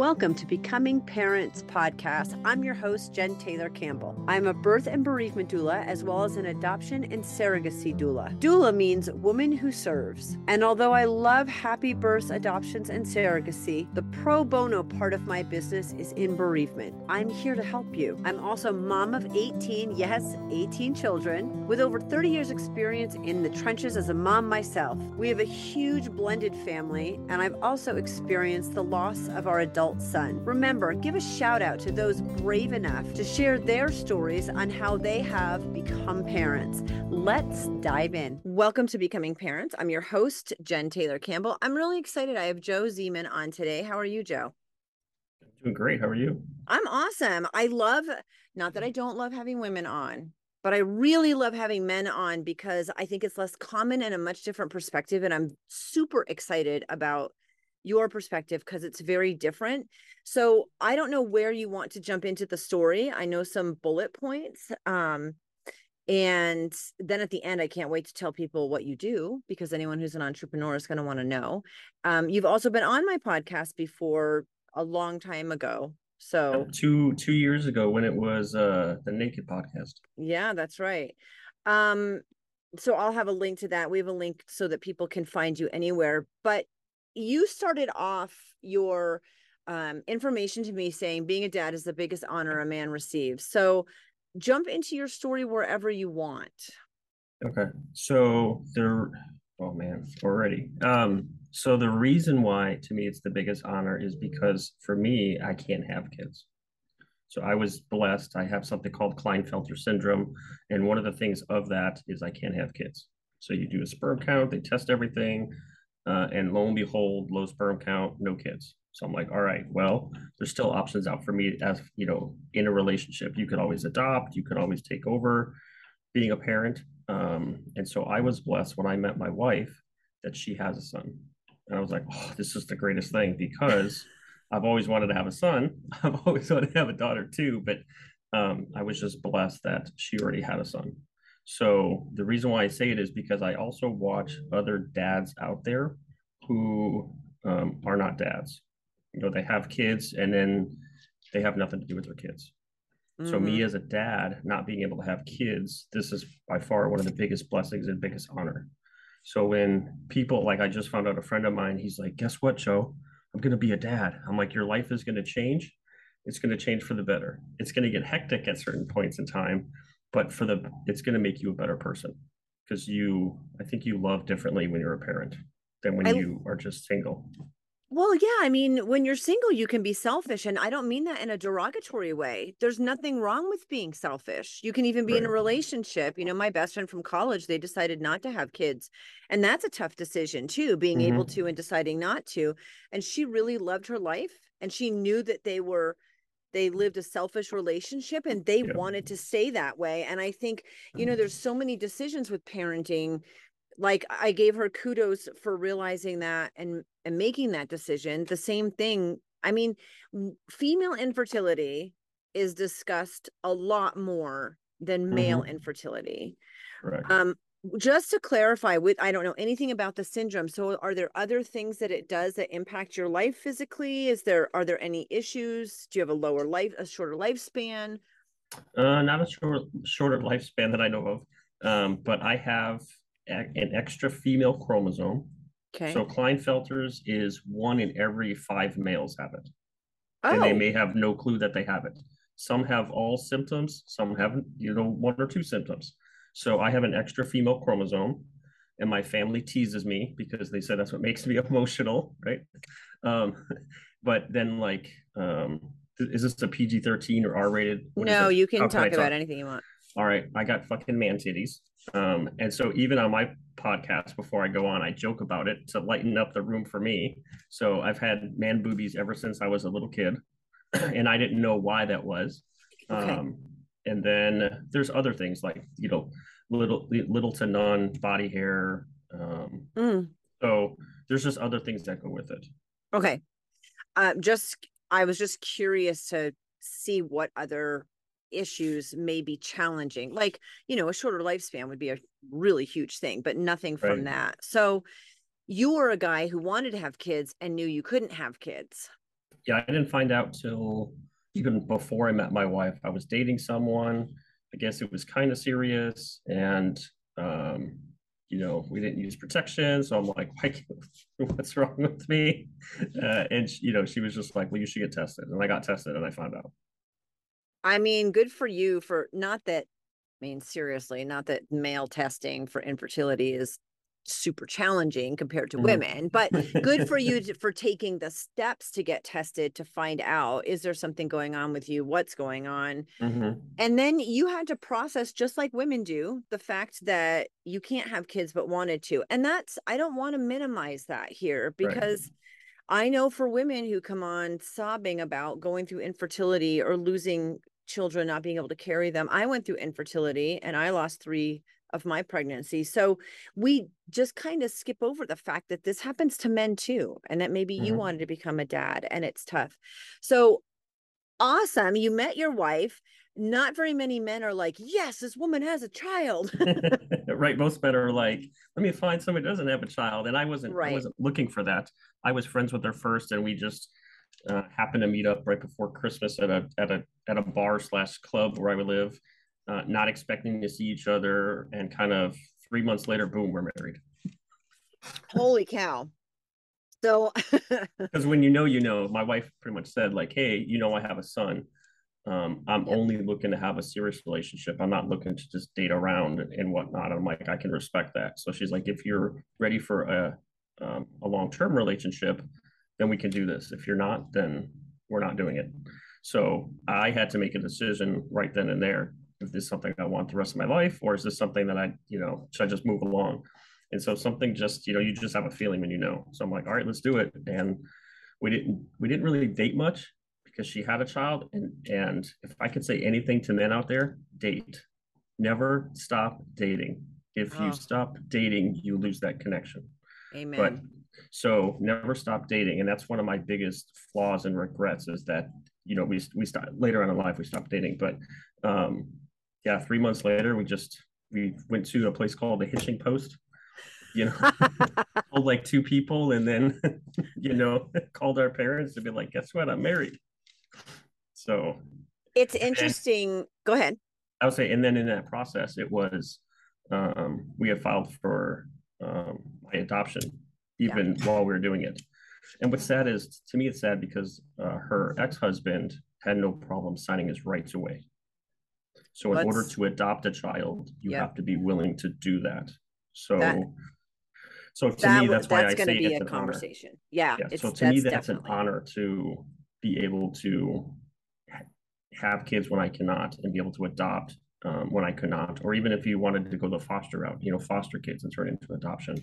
Welcome to Becoming Parents podcast. I'm your host, Jen Taylor Campbell. I'm a birth and bereavement doula, as well as an adoption and surrogacy doula. Doula means woman who serves. And although I love happy births, adoptions, and surrogacy, the pro bono part of my business is in bereavement. I'm here to help you. I'm also mom of 18, yes, 18 children, with over 30 years' experience in the trenches as a mom myself. We have a huge blended family, and I've also experienced the loss of our adult adult son. Remember, give a shout out to those brave enough to share their stories on how they have become parents. Let's dive in. Welcome to Becoming Parents. I'm your host, Jen Taylor Campbell. I'm really excited. I have Joe Zeman on today. How are you, Joe? Doing great. How are you? I'm awesome. I love, not that I don't love having women on, but I really love having men on because I think it's less common and a much different perspective. And I'm super excited about your perspective because it's very different. So I don't know where you want to jump into the story. I know some bullet points. Um, and then at the end, I can't wait to tell people what you do because anyone who's an entrepreneur is going to want to know. Um, you've also been on my podcast before a long time ago. So two two years ago when it was uh the Naked podcast. Yeah, that's right. Um, so I'll have a link to that. We have a link so that people can find you anywhere. But you started off your um, information to me saying being a dad is the biggest honor a man receives. So jump into your story wherever you want. Okay. So there, oh man, already. Um, so the reason why to me it's the biggest honor is because for me, I can't have kids. So I was blessed. I have something called Klinefelter syndrome. And one of the things of that is I can't have kids. So you do a sperm count, they test everything. Uh, and lo and behold, low sperm count, no kids. So I'm like, all right, well, there's still options out for me as you know, in a relationship. You could always adopt, you could always take over being a parent. Um, and so I was blessed when I met my wife that she has a son. And I was like, oh, this is the greatest thing because I've always wanted to have a son. I've always wanted to have a daughter too, but um, I was just blessed that she already had a son. So the reason why I say it is because I also watch other dads out there who um, are not dads. You know, they have kids and then they have nothing to do with their kids. Mm-hmm. So me mm-hmm. as a dad, not being able to have kids, this is by far one of the biggest blessings and biggest honor. So when people like I just found out a friend of mine, he's like, guess what, Joe? I'm gonna be a dad. I'm like, your life is gonna change. It's gonna change for the better. It's gonna get hectic at certain points in time but for the it's going to make you a better person because you i think you love differently when you're a parent than when I, you are just single well yeah i mean when you're single you can be selfish and i don't mean that in a derogatory way there's nothing wrong with being selfish you can even be right. in a relationship you know my best friend from college they decided not to have kids and that's a tough decision too being mm-hmm. able to and deciding not to and she really loved her life and she knew that they were they lived a selfish relationship and they yeah. wanted to stay that way and i think you know there's so many decisions with parenting like i gave her kudos for realizing that and and making that decision the same thing i mean female infertility is discussed a lot more than male mm-hmm. infertility right. um just to clarify with i don't know anything about the syndrome so are there other things that it does that impact your life physically? Is there are there any issues? Do you have a lower life a shorter lifespan? Uh not a short shorter lifespan that i know of um but i have a, an extra female chromosome. Okay. So klinefelter's is one in every five males have it. Oh. and they oh. may have no clue that they have it. Some have all symptoms some have you know one or two symptoms so I have an extra female chromosome, and my family teases me because they said that's what makes me emotional, right? Um, but then, like, um, is this a PG 13 or R rated? No, you can talk can about talk? anything you want. All right. I got fucking man titties. Um, and so even on my podcast before I go on, I joke about it to lighten up the room for me. So I've had man boobies ever since I was a little kid, and I didn't know why that was. Okay. Um, and then there's other things like you know little little to none body hair um mm. so there's just other things that go with it. Okay. Uh, just i was just curious to see what other issues may be challenging. Like you know a shorter lifespan would be a really huge thing but nothing from right. that. So you were a guy who wanted to have kids and knew you couldn't have kids. Yeah, I didn't find out till even before I met my wife. I was dating someone. I guess it was kind of serious, and um, you know, we didn't use protection. So I'm like, what's wrong with me? Uh, and you know, she was just like, well, you should get tested, and I got tested, and I found out. I mean, good for you for not that. I mean, seriously, not that male testing for infertility is super challenging compared to mm-hmm. women but good for you to, for taking the steps to get tested to find out is there something going on with you what's going on mm-hmm. and then you had to process just like women do the fact that you can't have kids but wanted to and that's i don't want to minimize that here because right. I know for women who come on sobbing about going through infertility or losing children, not being able to carry them. I went through infertility and I lost three of my pregnancy. So we just kind of skip over the fact that this happens to men too, and that maybe mm-hmm. you wanted to become a dad and it's tough. So awesome. You met your wife. Not very many men are like, yes, this woman has a child. right. Most men are like, let me find somebody who doesn't have a child. And I wasn't, right. I wasn't looking for that. I was friends with her first and we just uh, happened to meet up right before Christmas at a, at a, at a bar slash club where I would live uh, not expecting to see each other, and kind of three months later, boom, we're married. Holy cow. So, because when you know, you know, my wife pretty much said, like, hey, you know, I have a son. Um, I'm yep. only looking to have a serious relationship. I'm not looking to just date around and whatnot. I'm like, I can respect that. So she's like, if you're ready for a um, a long term relationship, then we can do this. If you're not, then we're not doing it. So I had to make a decision right then and there is this something I want the rest of my life, or is this something that I, you know, should I just move along? And so something just, you know, you just have a feeling when you know. So I'm like, all right, let's do it. And we didn't we didn't really date much because she had a child. And and if I could say anything to men out there, date. Never stop dating. If oh. you stop dating, you lose that connection. Amen. But so never stop dating. And that's one of my biggest flaws and regrets is that, you know, we we start later on in life we stopped dating. But um yeah, three months later, we just we went to a place called the Hitching Post. You know, told like two people, and then you know called our parents to be like, "Guess what? I'm married." So it's interesting. Then, Go ahead. I would say, and then in that process, it was um, we had filed for um, my adoption even yeah. while we were doing it. And what's sad is, to me, it's sad because uh, her ex-husband had no problem signing his rights away. So in Let's, order to adopt a child, you have to be willing to do that. So that, so to that, me, that's why that's I say be it's a an conversation. Honor. Yeah. yeah. So to me, that's definitely. an honor to be able to have kids when I cannot and be able to adopt um, when I could not, or even if you wanted to go the foster route, you know, foster kids and turn into adoption.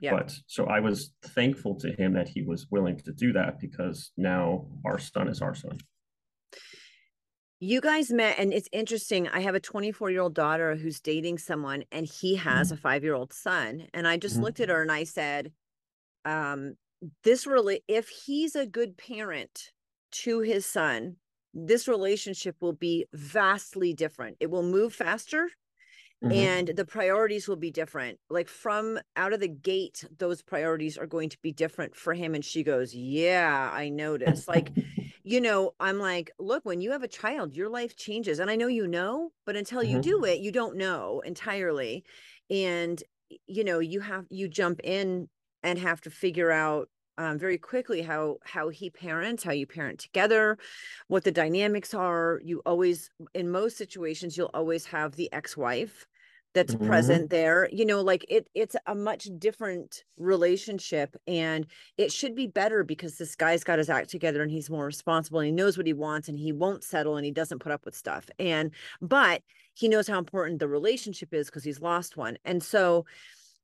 Yeah. But so I was thankful to him that he was willing to do that because now our son is our son you guys met and it's interesting i have a 24 year old daughter who's dating someone and he has mm-hmm. a five year old son and i just mm-hmm. looked at her and i said um this really if he's a good parent to his son this relationship will be vastly different it will move faster Mm-hmm. and the priorities will be different like from out of the gate those priorities are going to be different for him and she goes yeah i noticed like you know i'm like look when you have a child your life changes and i know you know but until mm-hmm. you do it you don't know entirely and you know you have you jump in and have to figure out um, very quickly how how he parents how you parent together what the dynamics are you always in most situations you'll always have the ex-wife that's mm-hmm. present there you know like it it's a much different relationship and it should be better because this guy's got his act together and he's more responsible and he knows what he wants and he won't settle and he doesn't put up with stuff and but he knows how important the relationship is because he's lost one and so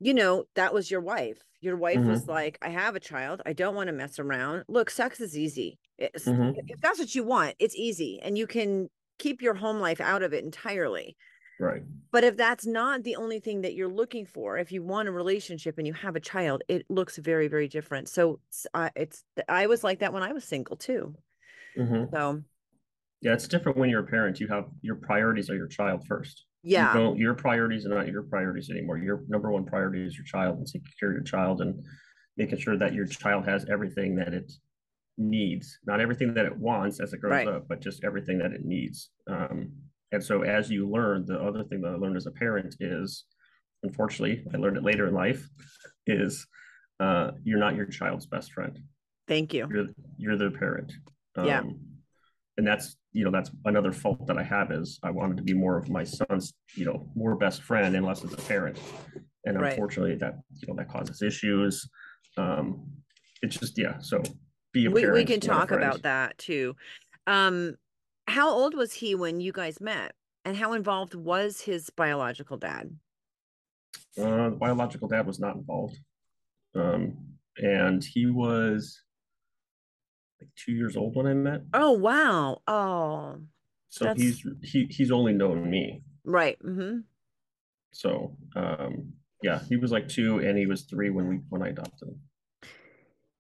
you know that was your wife your wife mm-hmm. was like i have a child i don't want to mess around look sex is easy mm-hmm. if that's what you want it's easy and you can keep your home life out of it entirely Right. But if that's not the only thing that you're looking for, if you want a relationship and you have a child, it looks very, very different. So uh, it's, I was like that when I was single too. Mm-hmm. So, yeah, it's different when you're a parent. You have your priorities are your child first. Yeah. You your priorities are not your priorities anymore. Your number one priority is your child and taking care of your child and making sure that your child has everything that it needs, not everything that it wants as it grows Right. up, but just everything that it needs. Um, and so as you learn, the other thing that I learned as a parent is, unfortunately, I learned it later in life, is uh, you're not your child's best friend. Thank you. You're you're the parent. Um, Yeah. And that's you know that's another fault that I have is I wanted to be more of my son's you know more best friend and less as a parent, and Right. unfortunately that you know that causes issues. Um, it's just yeah. So be a We, parent. we can talk about that too. Um, how old was he when you guys met? And how involved was his biological dad? Uh, the biological dad was not involved. Um, and he was like two years old when I met. Oh, wow. Oh, So that's- he's he he's only known me. right. hmm So um, yeah, he was like two and he was three when we when I adopted him.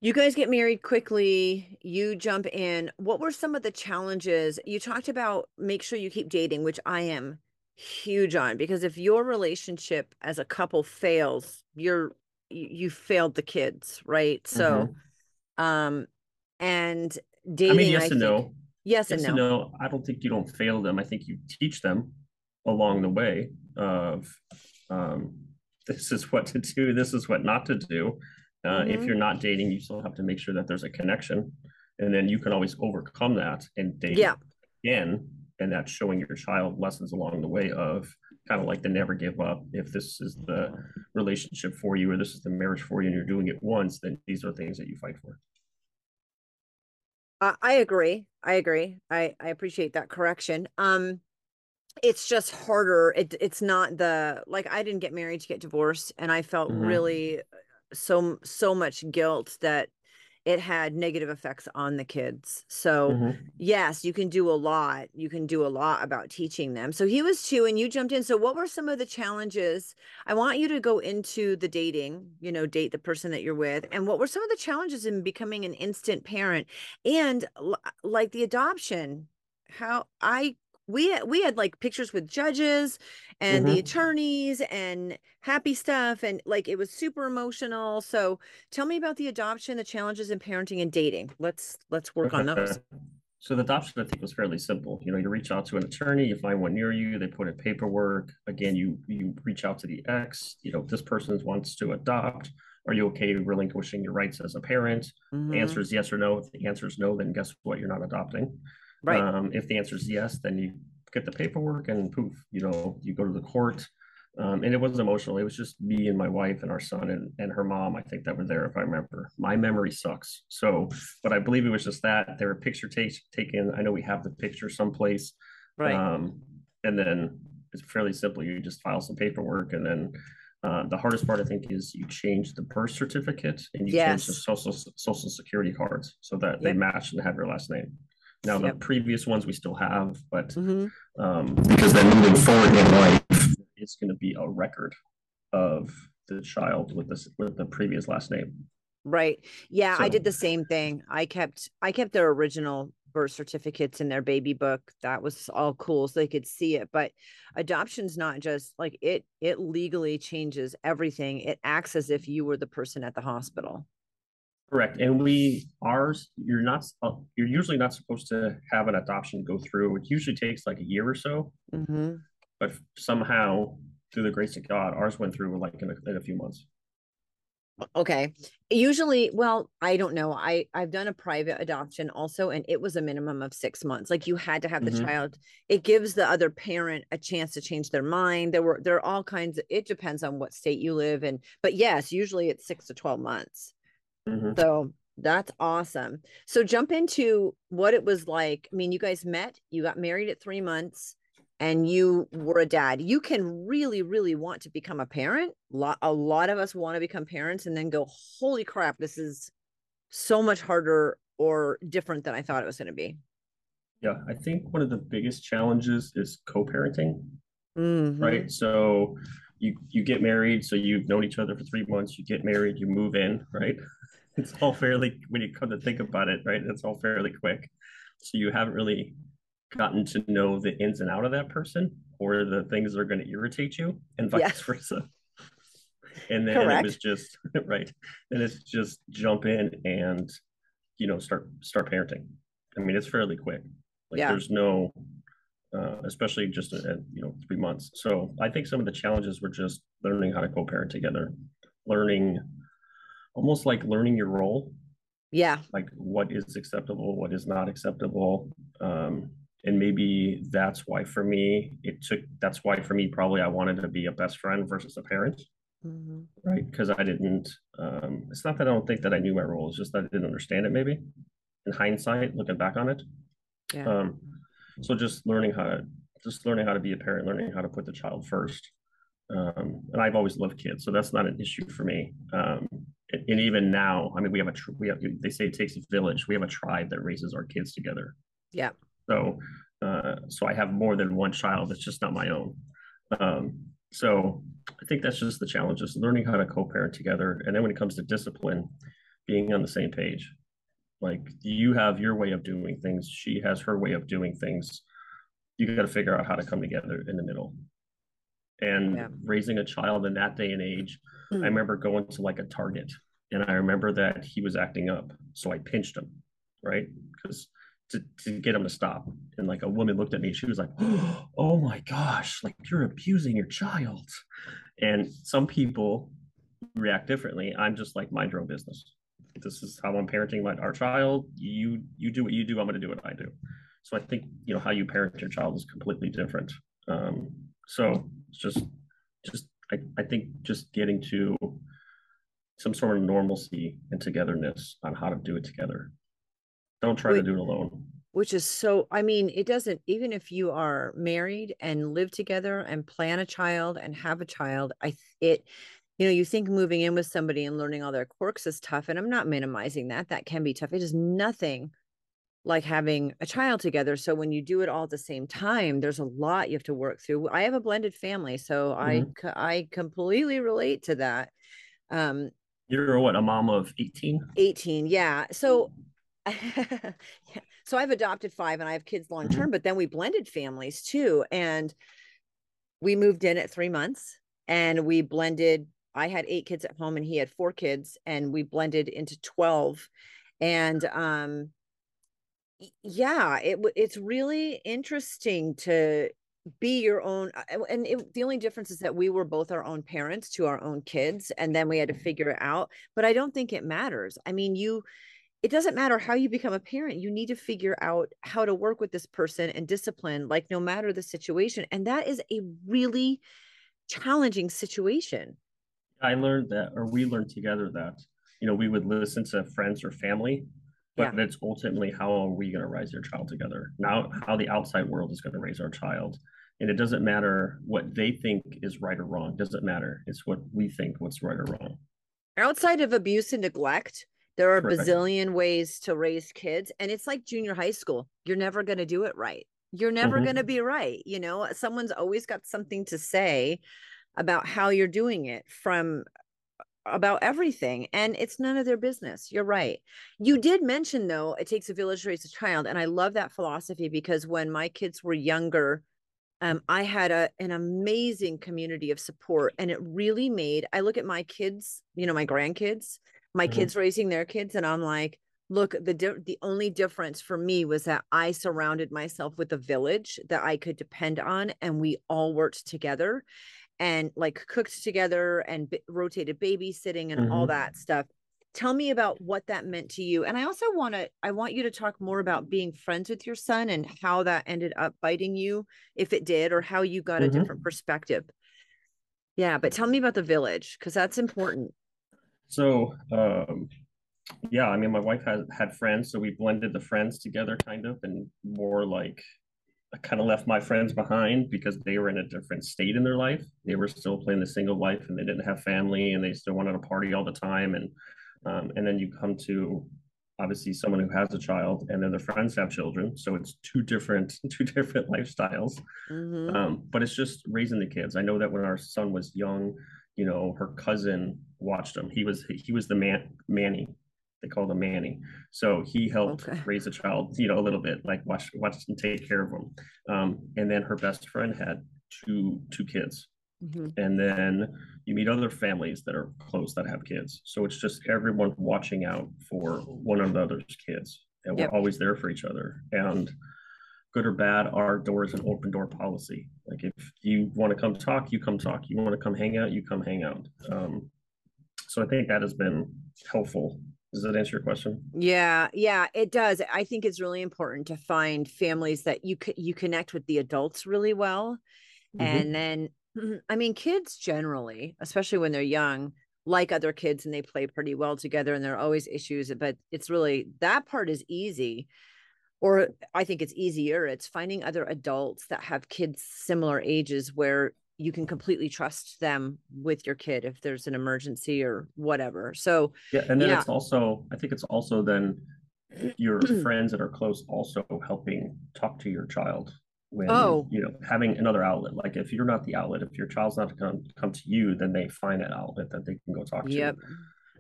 You guys get married quickly. You jump in. What were some of the challenges? You talked about make sure you keep dating, which I am huge on because if your relationship as a couple fails, you're you, failed the kids, right? So, um, and dating. Mm-hmm. I mean, yes I and think- no. Yes, Yes and and no. no. I don't think you don't fail them. I think you teach them along the way of um, this is what to do, this is what not to do. Uh, If Mhm. you're not dating, you still have to make sure that there's a connection, and then you can always overcome that and date Yeah. again. And that's showing your child lessons along the way of kind of like the never give up. If this is the relationship for you, or this is the marriage for you, and you're doing it once, then these are things that you fight for. Uh, I agree. I agree. I I appreciate that correction. Um, it's just harder. It it's not the like I didn't get married to get divorced, and I felt Mhm. really so so much guilt that it had negative effects on the kids. So Mhm. yes, you can do a lot. You can do a lot about teaching them. So he was two, and you jumped in. So what were some of the challenges? I want you to go into the dating. You know, date the person that you're with, and what were some of the challenges in becoming an instant parent? and l- like the adoption how i we had- we had like pictures with judges and the Mhm. attorneys and happy stuff and like it was super emotional so tell me about the adoption the challenges in parenting and dating let's let's work on those So the adoption, I think, was fairly simple. You know, you reach out to an attorney, you find one near you, they put in paperwork. Again, you you reach out to the ex. You know, this person wants to adopt. Are you okay relinquishing your rights as a parent? The Mhm. answer is yes or no. If the answer is no, then guess what? You're not adopting. Right Um, if the answer is yes, then you get the paperwork and poof, you know, you go to the court. Um, and it wasn't emotional. It was just me and my wife and our son and, and her mom, I think that were there, if I remember. My memory sucks. So, but I believe it was just that. There were picture ta- taken. I know we have the picture someplace. right Um, and then it's fairly simple. You just file some paperwork and then uh, the hardest part, I think, is you change the birth certificate and you change the social social security cards so that they match and have your last name. Now, the Yep. previous ones we still have, but Mhm. um, because then moving forward in life, it's going to be a record of the child with this with the previous last name. Right. Yeah, I did the same thing. I kept I kept their original birth certificates in their baby book. That was all cool so they could see it. But adoption's not just like it it legally changes everything. It acts as if you were the person at the hospital. Correct, and we ours you're not uh, you're usually not supposed to have an adoption go through. It usually takes like a year or so, Mm-hmm. but somehow through the grace of God, ours went through like in a, in a few months. Okay. Usually, well, I don't know. I I've done a private adoption also and it was a minimum of 6 months. Like you had to have the Mhm. child. It gives the other parent a chance to change their mind. There were there are all kinds of, it depends on what state you live in. But yes, usually it's 6 to 12 months. Mhm. So that's awesome. So jump into what it was like. I mean, you guys met, you got married at 3 months and you were a dad. You can really really want to become a parent. Lot a lot of us want to become parents and then go, "Holy crap, this is so much harder or different than I thought it was going to be." Yeah, I think one of the biggest challenges is co-parenting. Mhm. right? So you you get married, so you've known each other for three months. You get married, you move in, right? It's all fairly when you come to think about it, right? It's all fairly quick. So you haven't really gotten to know the ins and out of that person or the things that are going to irritate you, and vice versa. And then it was just right. And it's just jump in and you know start start parenting i mean it's fairly quick like Yeah. there's no uh, especially just at, you know three months so i think some of the challenges were just learning how to co-parent together learning almost like learning your role. Yeah. like what is acceptable what is not acceptable um, and maybe that's why for me it took that's why for me probably i wanted to be a best friend versus a parent. Mhm. right? Because i didn't um, it's not that i don't think that i knew my role it's just that i didn't understand it maybe. In hindsight looking back on it. Yeah. um, so just learning how to just learning how to be a parent learning how to put the child first. Um, and i've always loved kids so that's not an issue for me. Um, and, even now i mean we have a tr- we have they say it takes a village. We have a tribe that raises our kids together. Yeah. so uh, so i have more than one child. It's just not my own. Um, so i think that's just the challenge is learning how to co-parent together. And then when it comes to discipline being on the same page. Like you have your way of doing things. She has her way of doing things. You got to figure out how to come together in the middle and Yeah. raising a child in that day and age Mm. i remember going to like a target and i remember that he was acting up so i pinched him right? Because to, to get him to stop and like a woman looked at me she was like oh my gosh like you're abusing your child. And some people react differently. I'm just like mind your own business. This is how i'm parenting my our child. You you do what you do i'm going to do what i do. So i think you know how you parent your child is completely different. Um so it's just just i, I think just getting to some sort of normalcy and togetherness on how to do it together. Don't try to do it alone. Which is so i mean it doesn't even if you are married and live together and plan a child and have a child i it you know you think moving in with somebody and learning all their quirks is tough and i'm not minimizing that. That can be tough. It is nothing like having a child together so when you do it all at the same time there's a lot you have to work through i have a blended family so i Mhm. co- i completely relate to that um you're what a mom of 18 18 yeah so yeah. so i've adopted five and i have kids long term but then we blended families too and we moved in at three months and we blended i had eight kids at home and he had four kids and we blended into 12 and um yeah it it's really interesting to be your own uh, and it, the only difference is that we were both our own parents to our own kids and then we had to figure it out but i don't think it matters. I mean you it doesn't matter how you become a parent you need to figure out how to work with this person and discipline like no matter the situation and that is a really challenging situation. I learned that, or we learned together that, you know, we would listen to friends or family, but Yeah. it's ultimately how are we going to raise your child together? Now, how the outside world is going to raise our child. And it doesn't matter what they think is right or wrong. It doesn't matter. It's what we think what's right or wrong. outside of abuse and neglect there are Correct. bazillion ways to raise kids and it's like junior high school you're never going to do it right you're never Mhm. going to be right you know someone's always got something to say about how you're doing it from about everything and it's none of their business. You're right. You did mention though it takes a village to raise a child and i love that philosophy because when my kids were younger um, i had a, an amazing community of support and it really made i look at my kids you know my grandkids my Mhm. kids raising their kids and i'm like look the di- the only difference for me was that i surrounded myself with a village that i could depend on and we all worked together and like cooked together and b- rotated babysitting and all Mhm. that stuff tell me about what that meant to you and i also want to i want you to talk more about being friends with your son and how that ended up biting you if it did or how you got a Mhm. different perspective yeah but tell me about the village because that's important So, um, yeah, I mean, my wife had had friends, so we blended the friends together kind of, and more like I kind of left my friends behind because they were in a different state in their life. They were still playing the single life and they didn't have family and they still wanted to party all the time. And um, and then you come to obviously someone who has a child and then their friends have children. So it's two different, two different lifestyles. Mhm. Um, but it's just raising the kids. I know that when our son was young, you know, her cousin watched him. He was he was the man Manny. They called him Manny. So he helped Okay. raise a child, you know, a little bit, like watch watch and take care of him. Um, and then her best friend had two two kids. Mm-hmm. And then you meet other families that are close that have kids. So it's just everyone watching out for one another's kids. And we're always there for each other. And good or bad, our door is an open door policy. Like if you want to come talk, you come talk. You want to come hang out, you come hang out. Um, so I think that has been helpful. Does that answer your question? Yeah, yeah, it does. I think it's really important to find families that you you connect with the adults really well, mm-hmm. and then I mean, kids generally, especially when they're young, like other kids and they play pretty well together, and there are always issues. But it's really that part is easy or I think it's easier. It's finding other adults that have kids similar ages where you can completely trust them with your kid if there's an emergency or whatever. So yeah, and then yeah. it's also I think it's also then your friends that are close also helping talk to your child when oh. you know having another outlet like if you're not the outlet if your child's not to come, come to you then they find that outlet that they can go talk yep. to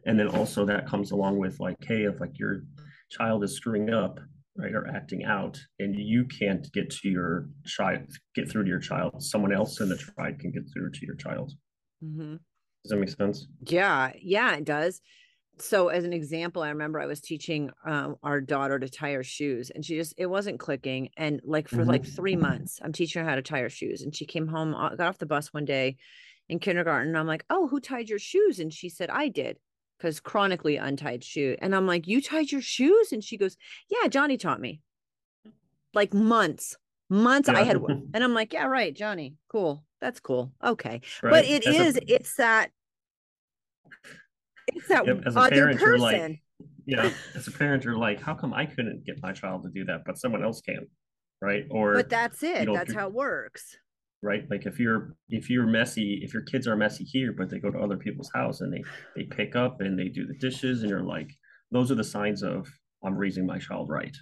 and then also that comes along with like hey if like your child is screwing up right are acting out and you can't get to your child get through to your child. Someone else in the tribe can get through to your child. Mm-hmm. does that make sense? Yeah yeah it does. So as an example i remember i was teaching um, our daughter to tie her shoes and she just it wasn't clicking. And like for mm-hmm. like three months i'm teaching her how to tie her shoes and she came home uh, got off the bus one day in kindergarten i'm like oh who tied your shoes? And she said i did because chronically untied shoe. And I'm like, You tied your shoes? And she goes, Yeah, Johnny taught me. Like months, months yeah. I had, and I'm like, Yeah, right, Johnny. Cool. That's cool. Okay. Right. But it as is, a, it's that, it's that yep, as a parent, person. You're like, yeah, as a parent, you're like, How come I couldn't get my child to do that, but someone else can? Right. Or, but that's it. You know, that's how it works right? Like if you're if you're messy if your kids are messy here but they go to other people's house and they they pick up and they do the dishes and you're like those are the signs of i'm raising my child right.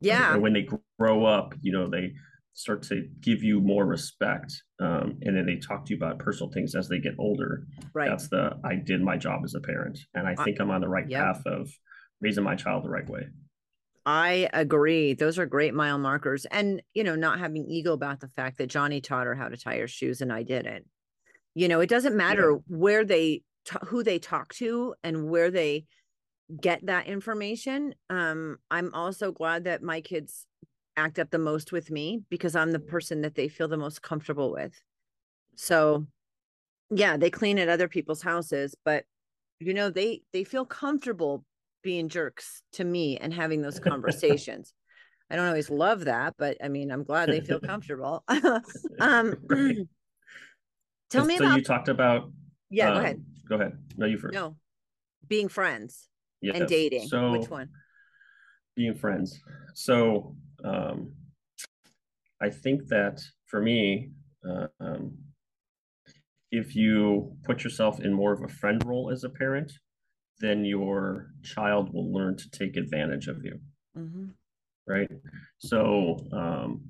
Yeah. and when they grow up you know they start to give you more respect um, and then they talk to you about personal things as they get older. Right. That's the i did my job as a parent and i think i'm on the right yep. path of raising my child the right way I agree. Those are great mile markers. And, you know, not having ego about the fact that Johnny taught her how to tie her shoes and I didn't. You know, it doesn't matter yeah. where they, who they talk to and where they get that information. Um, I'm also glad that my kids act up the most with me because I'm the person that they feel the most comfortable with. So, yeah, they clean at other people's houses, but you know, they they feel comfortable being jerks to me and having those conversations. I don't always love that, but I mean, I'm glad they feel comfortable. um, tell me so about. you talked about. Yeah, um, go ahead. Go ahead. No, you first. No, being friends yes. and dating. So, which one? Being friends. So, um, I think that for me, uh, um, if you put yourself in more of a friend role as a parent, then your child will learn to take advantage of you. Mm-hmm. Right. So, um,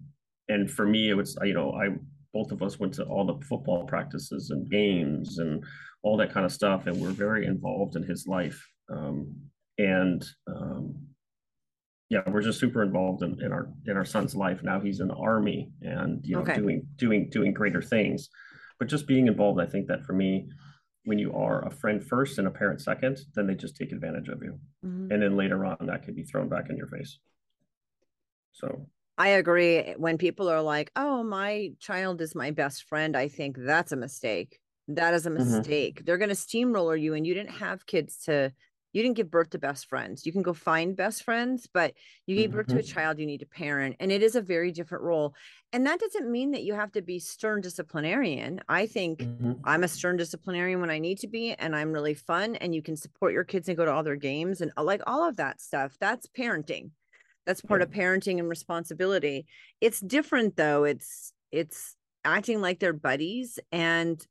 and for me, it was, you know, I, both of us went to all the football practices and games and all that kind of stuff. And we're very involved in his life. Um, and, um, yeah, we're just super involved in, in our in our son's life. Now he's in the army and you know okay. doing doing doing greater things. But just being involved, I think that for me, when you are a friend first and a parent second, then they just take advantage of you. Mm-hmm. And then later on, that can be thrown back in your face. So I agree. When people are like, oh, my child is my best friend, I think that's a mistake. That is a mm-hmm. mistake. Mm-hmm. They're going to steamroller you, and you didn't have kids to you didn't give birth to best friends. You can go find best friends, but you gave birth mm-hmm. to a mm-hmm. child, you need to parent. And it is a very different role. And that doesn't mean that you have to be stern disciplinarian. I think mm-hmm. I'm a stern disciplinarian when I need to be, and I'm really fun. And you can support your kids and go to all their games and uh, like all of that stuff. That's parenting. That's part yeah. of parenting and responsibility. It's different though. It's it's acting like they're buddies and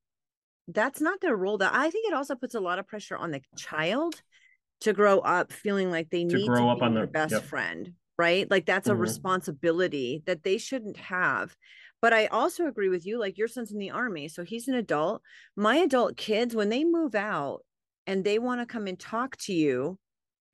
that's not their role that i think it also puts a lot of pressure on the child to grow up feeling like they need to need grow to up on their best yep. friend, right? Like that's mm-hmm. a responsibility that they shouldn't have. But I also agree with you, like your son's in the army, so he's an adult. My adult kids, when they move out and they want to come and talk to you,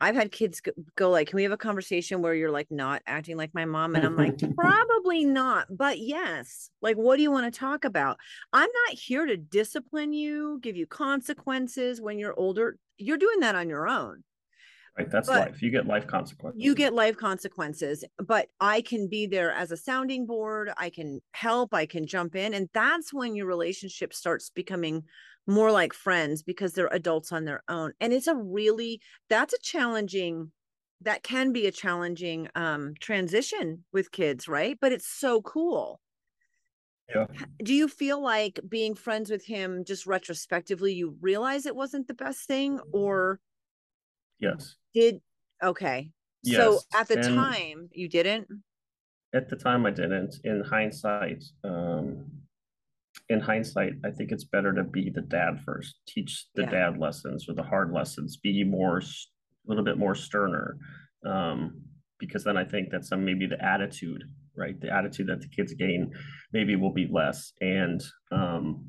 I've had kids go, go, like, can we have a conversation where you're like not acting like my mom? And I'm like, probably not, but yes. Like, what do you want to talk about? I'm not here to discipline you, give you consequences when you're older. You're doing that on your own. Right. That's but life. You get life consequences. You get life consequences, but I can be there as a sounding board. I can help. I can jump in. And that's when your relationship starts becoming more like friends because they're adults on their own and it's a really that's a challenging that can be a challenging um transition with kids right but it's so cool yeah do you feel like being friends with him just retrospectively you realize it wasn't the best thing or yes did okay yes. so at the and time you didn't at the time i didn't in hindsight um in hindsight, I think it's better to be the dad first, teach the yeah. dad lessons or the hard lessons, be more, a little bit more sterner. Um, because then I think that some maybe the attitude, right? The attitude that the kids gain maybe will be less. And um,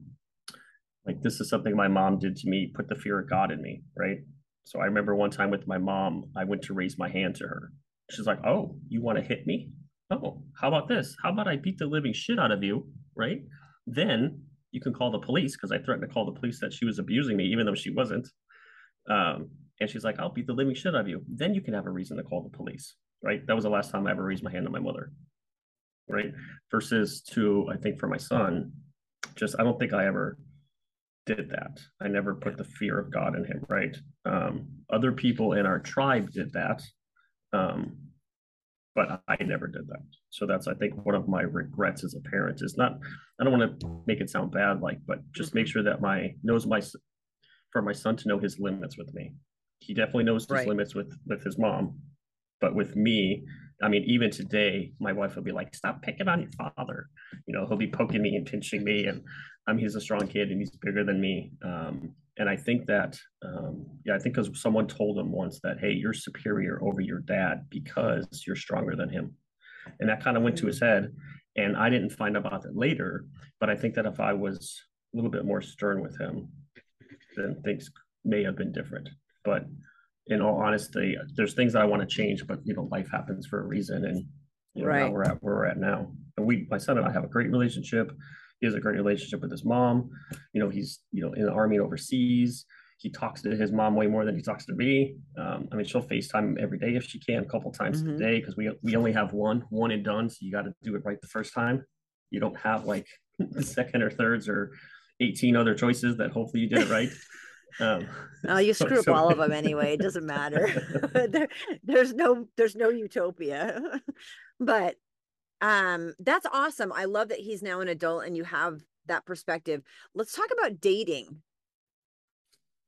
like this is something my mom did to me, put the fear of God in me, right? So I remember one time with my mom, I went to raise my hand to her. She's like, Oh, you want to hit me? Oh, how about this? How about I beat the living shit out of you? Right. Then you can call the police because I threatened to call the police that she was abusing me, even though she wasn't. Um, and she's like, I'll beat the living shit out of you. Then you can have a reason to call the police, right? That was the last time I ever raised my hand to my mother, right? Versus to, I think for my son, just, I don't think I ever did that. I never put the fear of God in him, right? Um, other people in our tribe did that. Um, but I never did that. So that's I think one of my regrets as a parent is not I don't want to make it sound bad like but just make mm-hmm. sure that my knows my for my son to know his limits with me. He definitely knows his right. limits with with his mom, but with me, I mean even today my wife will be like stop picking on your father. You know, he'll be poking me and pinching me and I mean he's a strong kid and he's bigger than me. Um, and I think that, um, yeah, I think because someone told him once that, hey, you're superior over your dad because you're stronger than him. And that kind of went to his head. And I didn't find out about it later. But I think that if I was a little bit more stern with him, then things may have been different. But in all honesty, there's things that I want to change, but you know, life happens for a reason. And you know, right. now we're at where we're at now. And we, my son and I have a great relationship. He has a great relationship with his mom. You know, he's you know in the army and overseas. He talks to his mom way more than he talks to me. Um, I mean, she'll FaceTime him every day if she can, a couple times mm-hmm. a day, because we we only have one, one and done. So you got to do it right the first time. You don't have like second or thirds or 18 other choices that hopefully you did it right. Um, oh, you screw so, up all of them anyway. It doesn't matter. there, there's no there's no utopia. but um that's awesome i love that he's now an adult and you have that perspective let's talk about dating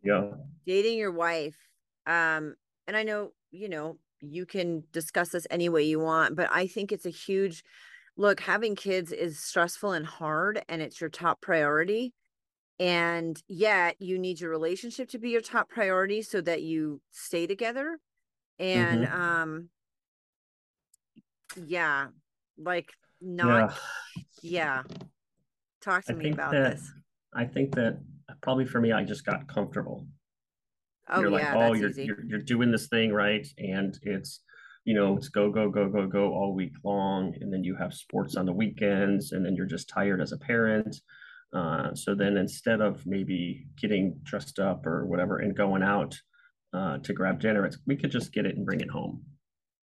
yeah dating your wife um and i know you know you can discuss this any way you want but i think it's a huge look having kids is stressful and hard and it's your top priority and yet you need your relationship to be your top priority so that you stay together and mm-hmm. um yeah like not yeah, yeah. talk to I me about that, this. I think that probably for me i just got comfortable. Oh you're like yeah, oh you're, you're you're doing this thing right? And it's you know it's go go go go go all week long and then you have sports on the weekends and then you're just tired as a parent uh, so then instead of maybe getting dressed up or whatever and going out uh, to grab dinner it's we could just get it and bring it home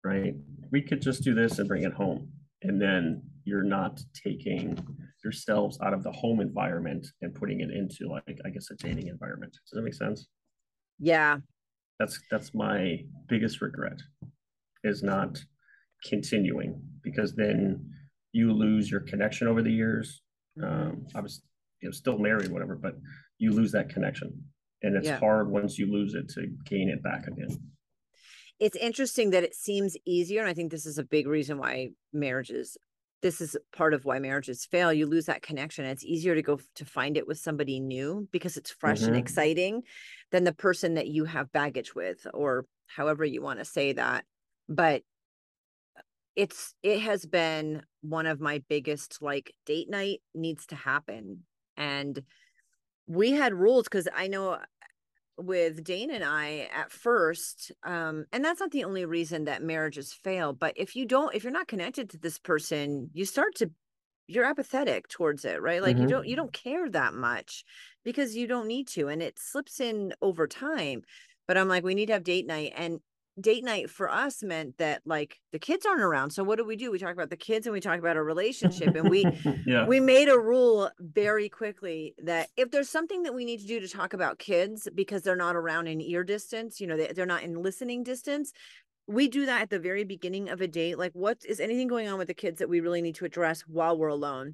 right? We could just do this and bring it home. And then you're not taking yourselves out of the home environment and putting it into like i guess a dating environment. Does that make sense? Yeah. That's that's my biggest regret is not continuing because then you lose your connection over the years. Um i was you know still married whatever but you lose that connection. And it's yeah. hard once you lose it to gain it back again. It's interesting that it seems easier and i think this is a big reason why marriages this is part of why marriages fail. You lose that connection. It's easier to go to find it with somebody new because it's fresh mm-hmm. and exciting than the person that you have baggage with or however you want to say that. But it's it has been one of my biggest like date night needs to happen and we had rules because i know with Dane and I at first, um, and that's not the only reason that marriages fail, but if you don't, if you're not connected to this person, you start to you're apathetic towards it, right? Like mm-hmm. you don't you don't care that much because you don't need to and it slips in over time. But I'm like we need to have date night and date night for us meant that like the kids aren't around. So what do we do? We talk about the kids and we talk about our relationship and we yeah. we made a rule very quickly that if there's something that we need to do to talk about kids because they're not around in ear distance you know they, they're not in listening distance we do that at the very beginning of a date. Like what is anything going on with the kids that we really need to address while we're alone?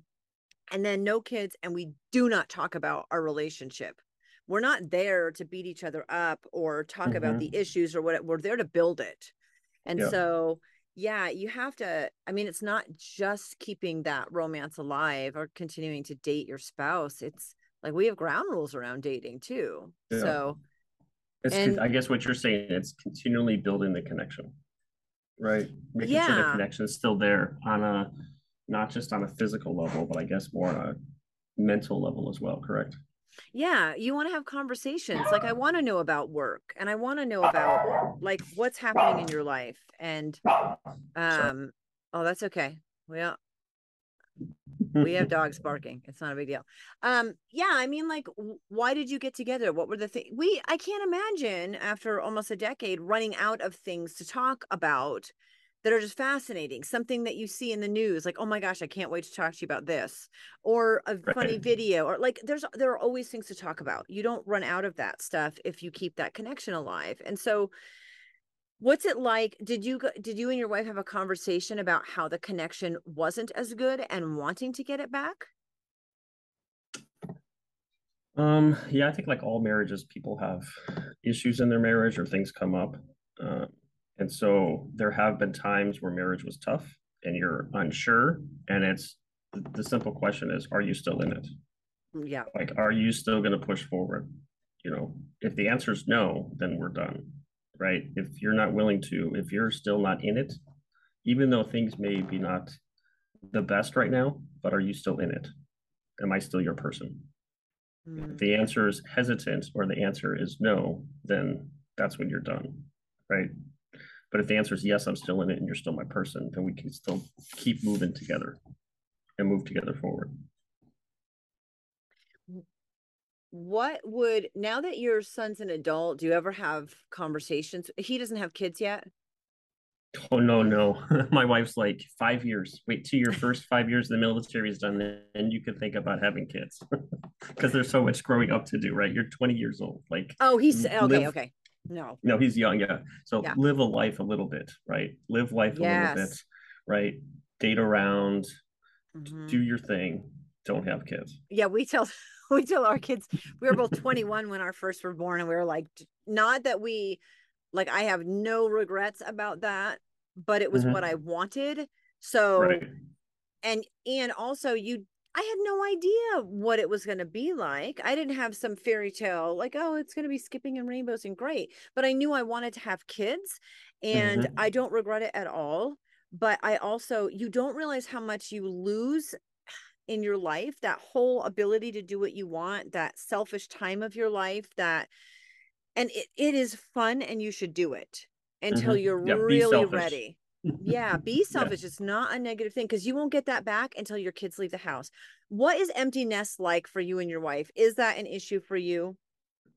And then no kids and we do not talk about our relationship we're not there to beat each other up or talk mm-hmm. about the mm-hmm. issues or what we're there to build it and yeah. so yeah you have to i mean it's not just keeping that romance alive or continuing to date your spouse it's like we have ground rules around dating too yeah. so it's and, i guess what you're saying it's continually building the connection right making yeah. sure the connection is still there on a not just on a physical level but i guess more on a mental level as well correct yeah, you want to have conversations. Like I want to know about work and I want to know about like what's happening in your life. And um oh that's okay. Well we have dogs barking. It's not a big deal. Um yeah, I mean like why did you get together? What were the things we I can't imagine after almost a decade running out of things to talk about that are just fascinating something that you see in the news like oh my gosh i can't wait to talk to you about this or a right. funny video or like there's there are always things to talk about. You don't run out of that stuff if you keep that connection alive. And so what's it like? Did you did you and your wife have a conversation about how the connection wasn't as good and wanting to get it back? Um yeah i think like all marriages people have issues in their marriage or things come up uh, and so there have been times where marriage was tough and you're unsure. And it's the simple question is, are you still in it? Yeah. Like, are you still going to push forward? You know, if the answer is no, then we're done. Right. If you're not willing to, if you're still not in it, even though things may be not the best right now, but are you still in it? Am I still your person? Mm. If the answer is hesitant or the answer is no, then that's when you're done. Right. But if the answer is yes, I'm still in it and you're still my person, then we can still keep moving together and move together forward. What would now that your son's an adult, do you ever have conversations? He doesn't have kids yet. Oh no, no. My wife's like five years. Wait till your first five years of the military is done, then you can think about having kids. Because there's so much growing up to do, right? You're 20 years old. Like oh, he's okay, live, okay. No. No, he's young. Yeah. So yeah. live a life a little bit, right? Live life yes. a little bit, right? Date around, mm-hmm. do your thing. Don't have kids. Yeah, we tell we tell our kids we were both 21 when our first were born, and we were like, not that we like I have no regrets about that, but it was mm-hmm. what I wanted. So right. and and also you I had no idea what it was going to be like. I didn't have some fairy tale like, oh, it's going to be skipping and rainbows and great. But I knew I wanted to have kids and mm-hmm. I don't regret it at all. But I also, you don't realize how much you lose in your life that whole ability to do what you want, that selfish time of your life, that, and it, it is fun and you should do it until mm-hmm. you're yeah, really ready yeah be selfish yeah. it's not a negative thing because you won't get that back until your kids leave the house. What is empty nest like for you and your wife? Is that an issue for you?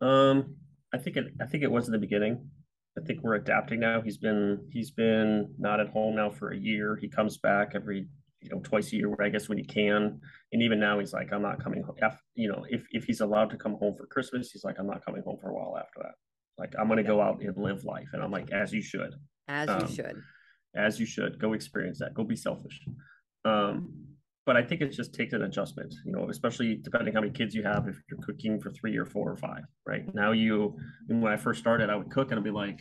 Um i think it i think it was in the beginning. I think we're adapting now he's been he's been not at home now for a year he comes back every you know twice a year i guess when he can and even now he's like i'm not coming home if, you know if, if he's allowed to come home for christmas he's like i'm not coming home for a while after that. Like i'm going to yeah. go out and live life and i'm like as you should. As um, you should as you should. Go experience that. Go be selfish. Um, but I think it just takes an adjustment, you know, especially depending how many kids you have. If you're cooking for three or four or five, right now, you when I first started, I would cook and I'd be like,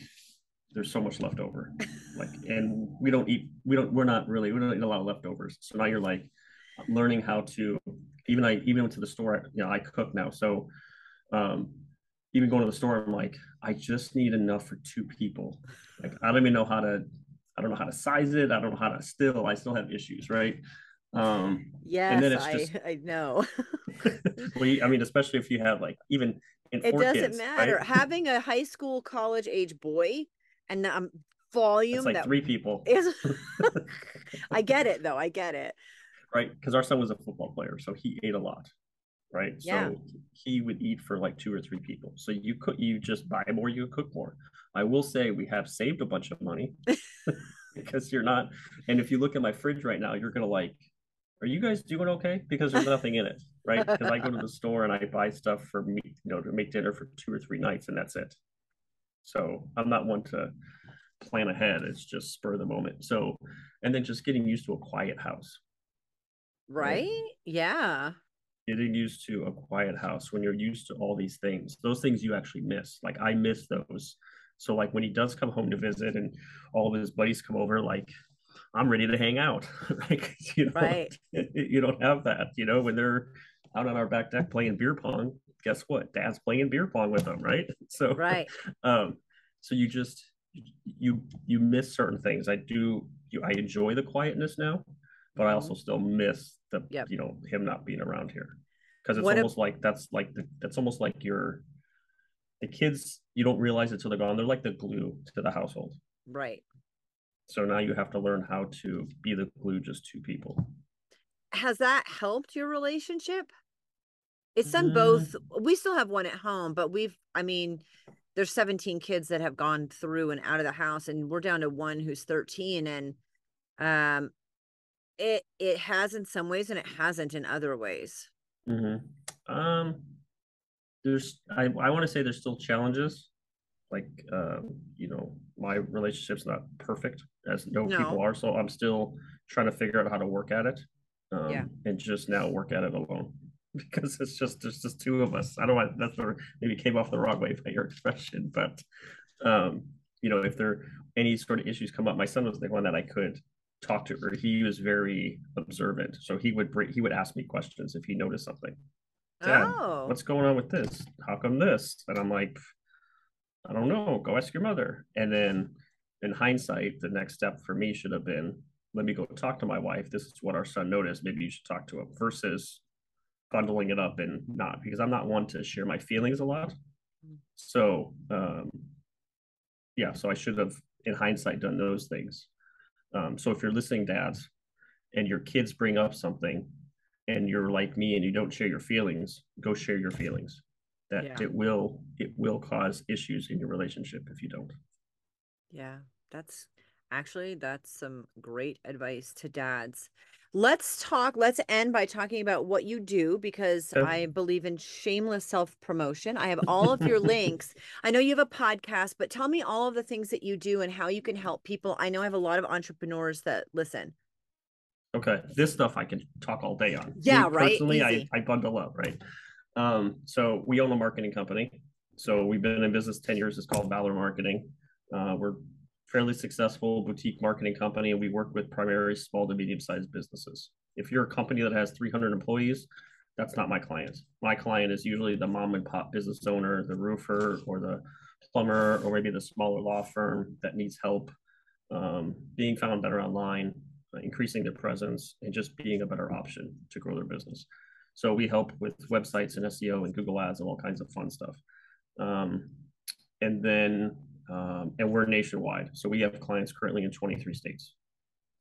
"There's so much left over," like, and we don't eat. We don't. We're not really. We don't eat a lot of leftovers. So now you're like learning how to. Even I even went to the store. You know, I cook now, so um, even going to the store, I'm like, I just need enough for two people. Like, I don't even know how to I don't know how to size it. I don't know how to still, I still have issues, right? Um, yes, I, just, I know. well, I mean, especially if you have like even it doesn't kids, matter right? having a high school college age boy and the um, volume like that three people is i get it though i get it right because our son was a football player so he ate a lot right yeah. so he would eat for like two or three people so you cook you just buy more you cook more i will say we have saved a bunch of money because you're not and if you look at my fridge right now you're gonna like are you guys doing okay? Because there's nothing in it right? Because i go to the store and i buy stuff for me you know to make dinner for two or three nights and that's it. So i'm not one to plan ahead it's just spur of the moment. So and then just getting used to a quiet house. Right, right? yeah. Getting used to a quiet house when you're used to all these things those things you actually miss. Like i miss those so like when he does come home to visit and all of his buddies come over like i'm ready to hang out right you know right. you don't have that you know when they're out on our back deck playing beer pong guess what dad's playing beer pong with them right so right um so you just you you miss certain things i do you i enjoy the quietness now but I also mm-hmm. still miss the yep. you know him not being around here because it's what almost like that's like the, that's almost like your the kids you don't realize it till they're gone. They're like the glue to the household. Right. So now you have to learn how to be the glue just two people. Has that helped your relationship? It's done mm. both we still have one at home but we've i mean there's 17 kids that have gone through and out of the house and we're down to one who's 13 and um it it has in some ways and it hasn't in other ways. Mm-hmm. um there's i i want to say there's still challenges like uh, you know my relationship's not perfect as no, no, people are so i'm still trying to figure out how to work at it um, yeah. and just now work at it alone because it's just there's just two of us i don't want that's where maybe came off the wrong way by your expression but um you know if there any sort of issues come up my son was the one that i could talk to or He was very observant, so he would bring, he would ask me questions if he noticed something. Dad, oh. what's going on with this? How come this? And I'm like, I don't know. Go ask your mother. And then, in hindsight, the next step for me should have been, let me go talk to my wife. This is what our son noticed. Maybe you should talk to him versus bundling it up and not because I'm not one to share my feelings a lot. So, um, yeah, so I should have, in hindsight, done those things. Um, so if you're listening, dads, and your kids bring up something, and you're like me and you don't share your feelings, go share your feelings. That yeah. it will it will cause issues in your relationship if you don't. Yeah, that's actually that's some great advice to dads let's talk let's end by talking about what you do because i believe in shameless self promotion i have all of your links i know you have a podcast but tell me all of the things that you do and how you can help people i know i have a lot of entrepreneurs that listen okay this stuff i can talk all day on. Yeah Me, right? personally I, I bundle up right? Um so we own a marketing company. So we've been in business 10 years. It's called valor marketing. Uh, we're fairly successful boutique marketing company, and we work with primarily small to medium sized businesses. If you're a company that has 300 employees, that's not my client. My client is usually the mom and pop business owner, the roofer, or the plumber, or maybe the smaller law firm that needs help um, being found better online, increasing their presence, and just being a better option to grow their business. So we help with websites and SEO and Google Ads and all kinds of fun stuff. Um, and then um, and we're nationwide. So we have clients currently in 23 states.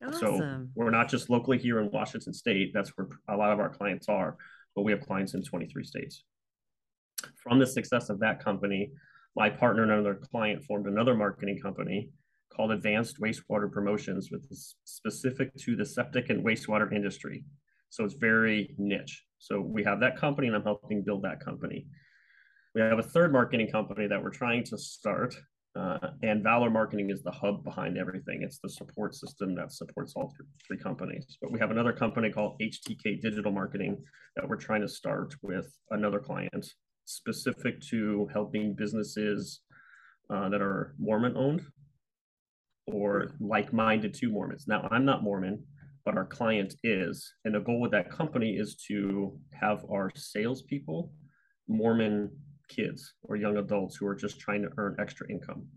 Awesome. So we're not just locally here in Washington State. That's where a lot of our clients are, but we have clients in 23 states. From the success of that company, my partner and another client formed another marketing company called Advanced Wastewater Promotions, which is specific to the septic and wastewater industry. So it's very niche. So we have that company, and I'm helping build that company. We have a third marketing company that we're trying to start uh, and Valor Marketing is the hub behind everything. It's the support system that supports all three companies. But we have another company called HTK Digital Marketing that we're trying to start with another client specific to helping businesses uh, that are Mormon owned or like minded to Mormons. Now, I'm not Mormon, but our client is. And the goal with that company is to have our salespeople Mormon kids or young adults who are just trying to earn extra income,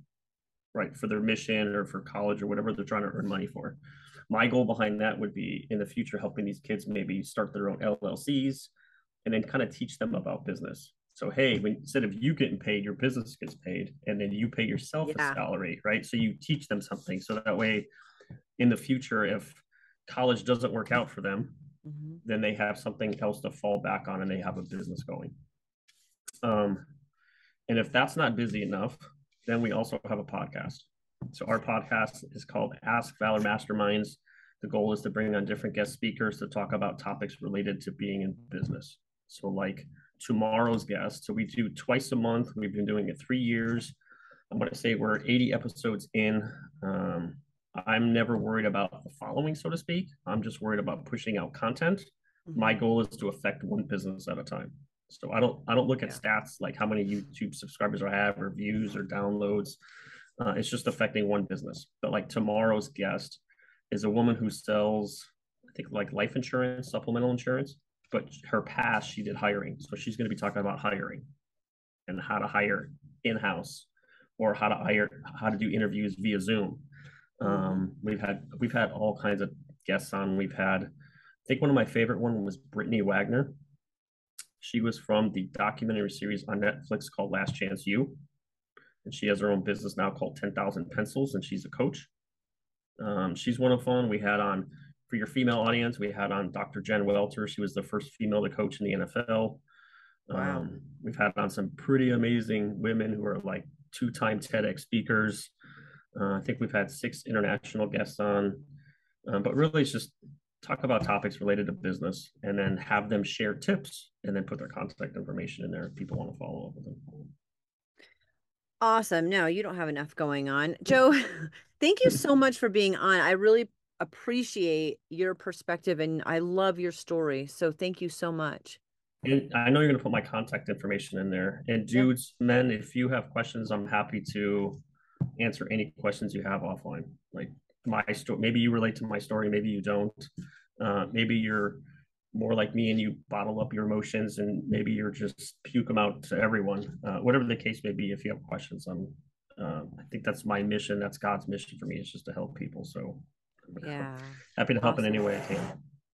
right, for their mission or for college or whatever they're trying to earn money for. my goal behind that would be in the future helping these kids maybe start their own LLCs and then kind of teach them about business. So hey, when instead of you getting paid, your business gets paid, and then you pay yourself yeah. a salary, right? So you teach them something, so that way, in the future, if college doesn't work out for them, mm-hmm. then they have something else to fall back on, and they have a business going. Um, and if that's not busy enough, then we also have a podcast. So our podcast is called Ask Valor Masterminds. The goal is to bring on different guest speakers to talk about topics related to being in business. So like tomorrow's guest. So we do twice a month. We've been doing it three years. I'm going to say we're 80 episodes in. Um, I'm never worried about the following, so to speak. I'm just worried about pushing out content. Mm-hmm. My goal is to affect one business at a time. So I don't I don't look at stats like how many YouTube subscribers I have or views or downloads. Uh, it's just affecting one business. But like tomorrow's guest is a woman who sells I think like life insurance, supplemental insurance but her past she did hiring. So she's going to be talking about hiring and how to hire in-house or how to hire how to do interviews via zoom. Um, we've had we've had all kinds of guests on. We've had i think one of my favorite one was brittany wagner. She was from the documentary series on netflix called last chance U. And she has her own business now called 10000 pencils and she's a coach. Um, she's one of fun. We had on for your female audience, we had on Dr. Jen Welter. She was the first female to coach in the NFL. Wow. Um, we've had on some pretty amazing women who are like two-time TEDx speakers. Uh, I think we've had six international guests on, um, but really it's just talk about topics related to business and then have them share tips and then put their contact information in there if people want to follow up with them. Awesome. No, you don't have enough going on. Joe, thank you so much for being on. I really appreciate your perspective and I love your story. So thank you so much. And I know you're going to put my contact information in there. And dudes, yeah. men, if you have questions, I'm happy to answer any questions you have offline. Like my story, maybe you relate to my story, maybe you don't. Uh, maybe you're more like me and you bottle up your emotions and maybe you're just puke them out to everyone. Uh, whatever the case may be, if you have questions, I'm, uh, I think that's my mission. That's God's mission for me. It's just to help people. So yeah. Happy to help awesome. in any way I can.